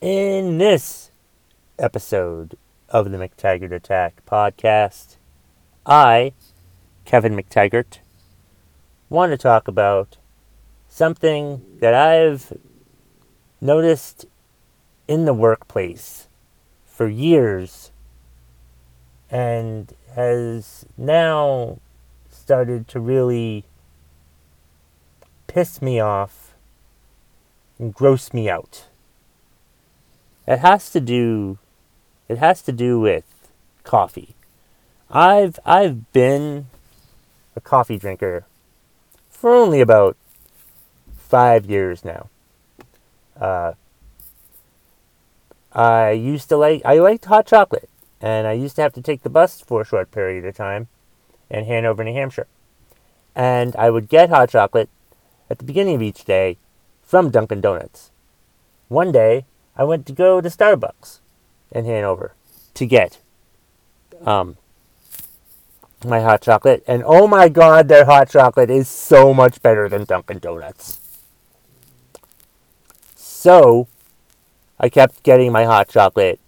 In this episode of the McTaggart Attack podcast, I, Kevin McTaggart, want to talk about something that I've noticed in the workplace for years and has now started to really piss me off and gross me out. It has to do it has to do with coffee. I've I've been a coffee drinker for only about five years now. Uh, I used to like I liked hot chocolate, and I used to have to take the bus for a short period of time in Hanover, New Hampshire, and I would get hot chocolate at the beginning of each day from Dunkin' Donuts. One day, I went to go to Starbucks in Hanover to get um, my hot chocolate, and oh my god, their hot chocolate is so much better than Dunkin' Donuts. So, I kept getting my hot chocolate,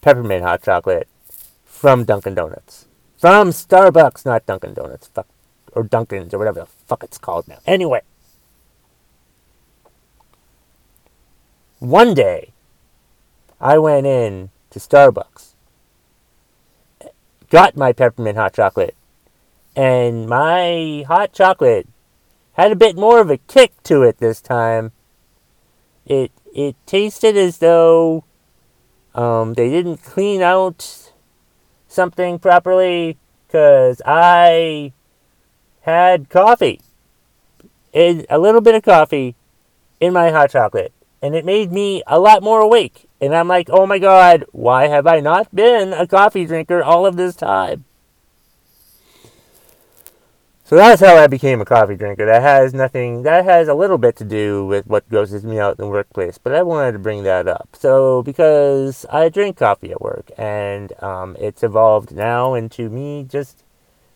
peppermint hot chocolate, from Dunkin' Donuts. From Starbucks, not Dunkin' Donuts. Fuck. Or Dunkin's, or whatever the fuck it's called now. Anyway. One day, I went in to Starbucks, got my peppermint hot chocolate, and my hot chocolate had a bit more of a kick to it this time. It it tasted as though um, they didn't clean out something properly because I had coffee, in, a little bit of coffee in my hot chocolate and it made me a lot more awake. And I'm like, oh my god, why have I not been a coffee drinker all of this time? So that's how I became a coffee drinker. That has nothing, that has a little bit to do with what grosses me out in the workplace, but I wanted to bring that up. So, because I drink coffee at work, and um, it's evolved now into me just,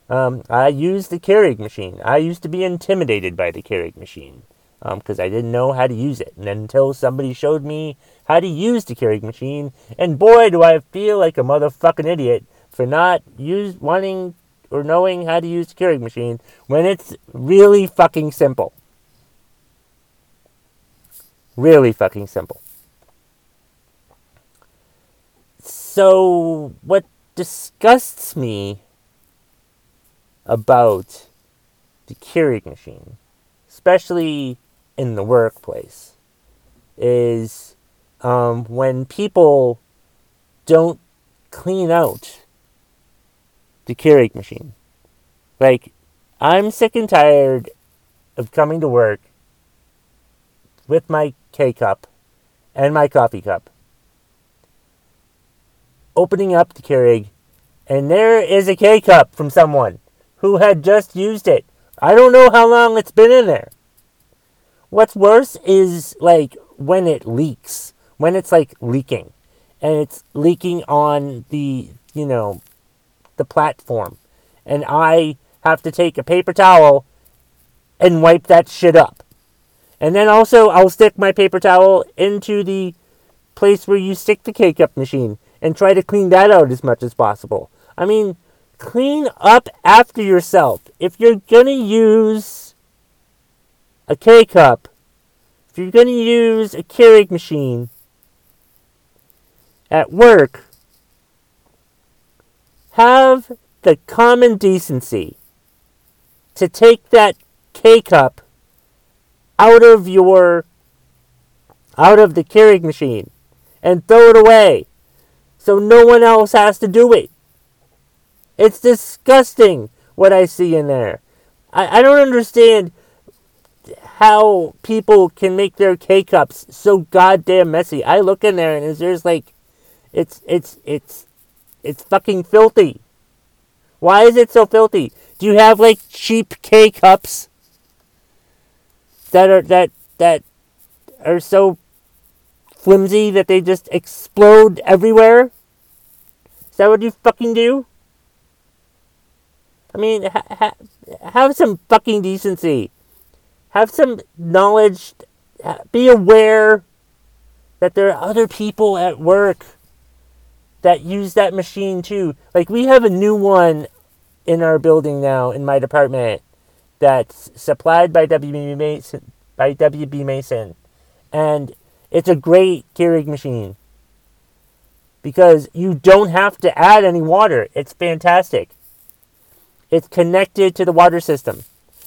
um, I use the Keurig machine. I used to be intimidated by the Keurig machine because um, I didn't know how to use it. And until somebody showed me how to use the Keurig machine, and boy, do I feel like a motherfucking idiot for not use wanting or knowing how to use the Keurig machine when it's really fucking simple. Really fucking simple. So, what disgusts me about the Keurig machine, especially in the workplace is um, when people don't clean out the Keurig machine. Like, I'm sick and tired of coming to work with my K cup and my coffee cup, opening up the Keurig, and there is a K cup from someone who had just used it. I don't know how long it's been in there. What's worse is like when it leaks, when it's like leaking, and it's leaking on the, you know, the platform. And I have to take a paper towel and wipe that shit up. And then also, I'll stick my paper towel into the place where you stick the K cup machine and try to clean that out as much as possible. I mean, clean up after yourself. If you're gonna use a K cup, if you're going to use a Keurig machine at work, have the common decency to take that K cup out of your out of the Keurig machine and throw it away so no one else has to do it. It's disgusting what I see in there. I, I don't understand how people can make their K cups so goddamn messy. I look in there and there's like, it's it's it's it's fucking filthy. Why is it so filthy? Do you have like cheap K cups that are that that are so flimsy that they just explode everywhere? Is that what you fucking do? I mean, ha- ha- have some fucking decency have some knowledge, be aware that there are other people at work that use that machine too. Like we have a new one in our building now in my department that's supplied by WB Mason by WB Mason. And it's a great Keurig machine. Because you don't have to add any water. It's fantastic. It's connected to the water system.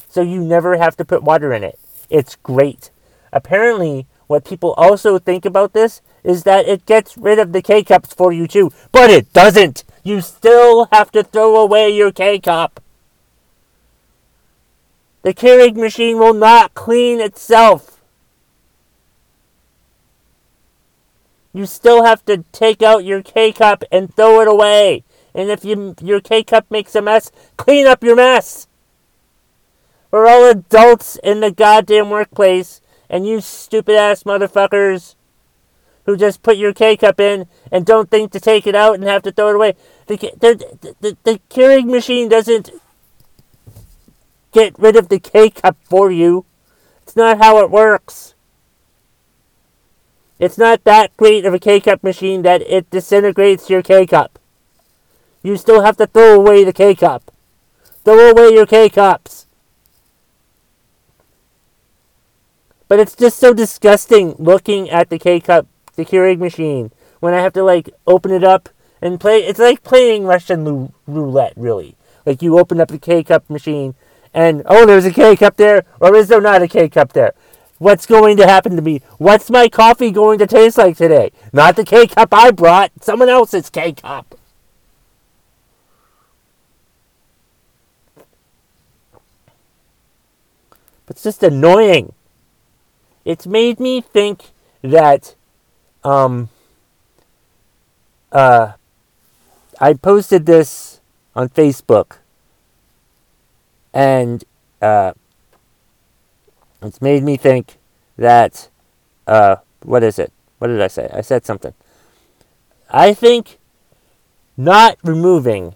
So you never have to put water in it. It's great. Apparently, what people also think about this is that it gets rid of the K cups for you too. But it doesn't! You still have to throw away your K cup. The Keurig machine will not clean itself. You still have to take out your K cup and throw it away. And if you, your K cup makes a mess, clean up your mess. We're all adults in the goddamn workplace, and you stupid ass motherfuckers who just put your K cup in and don't think to take it out and have to throw it away. The, the, the, the Keurig machine doesn't get rid of the K cup for you. It's not how it works. It's not that great of a K cup machine that it disintegrates your K cup. You still have to throw away the K cup. Throw away your K cups. But it's just so disgusting looking at the K cup, the Keurig machine, when I have to like open it up and play. It's like playing Russian roulette, really. Like you open up the K cup machine and oh, there's a K cup there, or is there not a K cup there? What's going to happen to me? What's my coffee going to taste like today? Not the K cup I brought, someone else's K cup. It's just annoying. It's made me think that um uh I posted this on Facebook and uh, it's made me think that uh, what is it? What did I say? I said something. I think not removing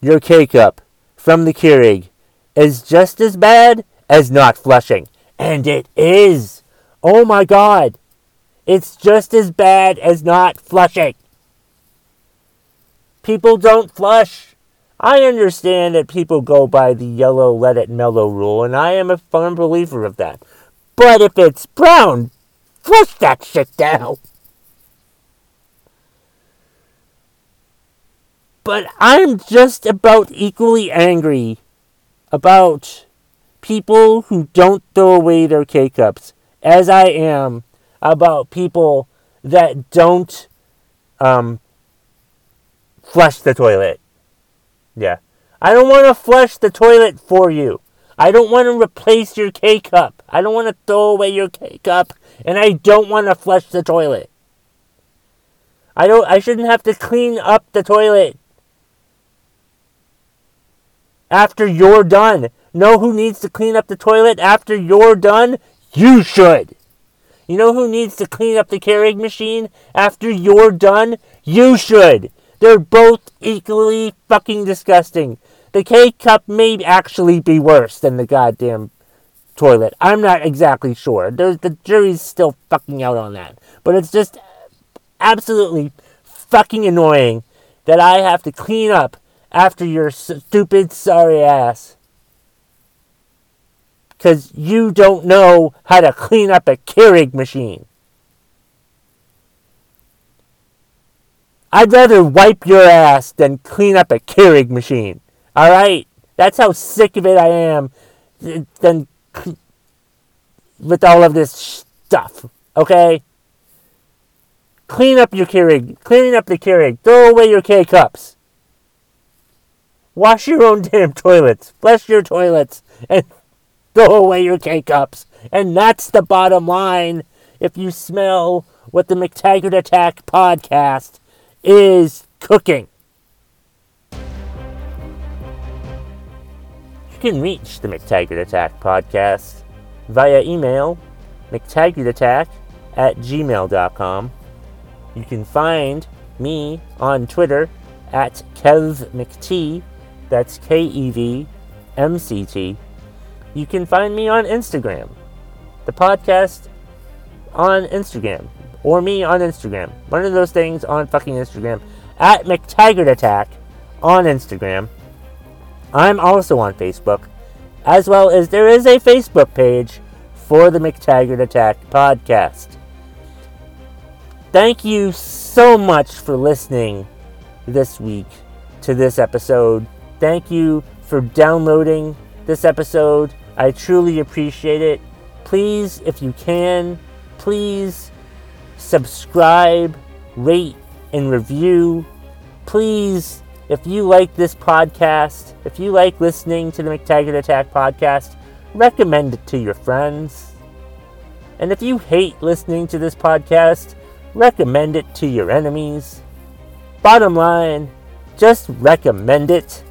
your K cup from the Keurig is just as bad as not flushing. And it is. Oh my god. It's just as bad as not flushing. People don't flush. I understand that people go by the yellow let it mellow rule, and I am a firm believer of that. But if it's brown, flush that shit down. But I'm just about equally angry about people who don't throw away their K cups as I am about people that don't um, flush the toilet. Yeah. I don't want to flush the toilet for you. I don't want to replace your K cup. I don't want to throw away your K cup. And I don't want to flush the toilet. I don't I shouldn't have to clean up the toilet after you're done. Know who needs to clean up the toilet after you're done? You should. You know who needs to clean up the Keurig machine after you're done? You should. They're both equally fucking disgusting. The K cup may actually be worse than the goddamn toilet. I'm not exactly sure. There's, the jury's still fucking out on that. But it's just absolutely fucking annoying that I have to clean up after your stupid sorry ass. Because you don't know how to clean up a Keurig machine. I'd rather wipe your ass than clean up a Keurig machine. All right? That's how sick of it I am than with all of this stuff. Okay? Clean up your Keurig. Clean up the Keurig. Throw away your K cups. Wash your own damn toilets. Flush your toilets. And throw away your K cups. And that's the bottom line if you smell what the McTaggart Attack podcast is cooking. You can reach the McTaggart Attack podcast via email, McTaggartAttack at gmail.com. You can find me on Twitter at KevMcT, that's K E V M C T. You can find me on Instagram, the podcast on Instagram, or me on Instagram. One of those things on fucking Instagram. At McTaggart Attack on Instagram. I'm also on Facebook, as well as there is a Facebook page for the McTaggart Attack podcast. Thank you so much for listening this week to this episode. Thank you for downloading this episode. I truly appreciate it. Please, if you can, please subscribe, rate, and review. Please, if you like this podcast, if you like listening to the McTaggart Attack podcast, recommend it to your friends. And if you hate listening to this podcast, recommend it to your enemies. Bottom line, just recommend it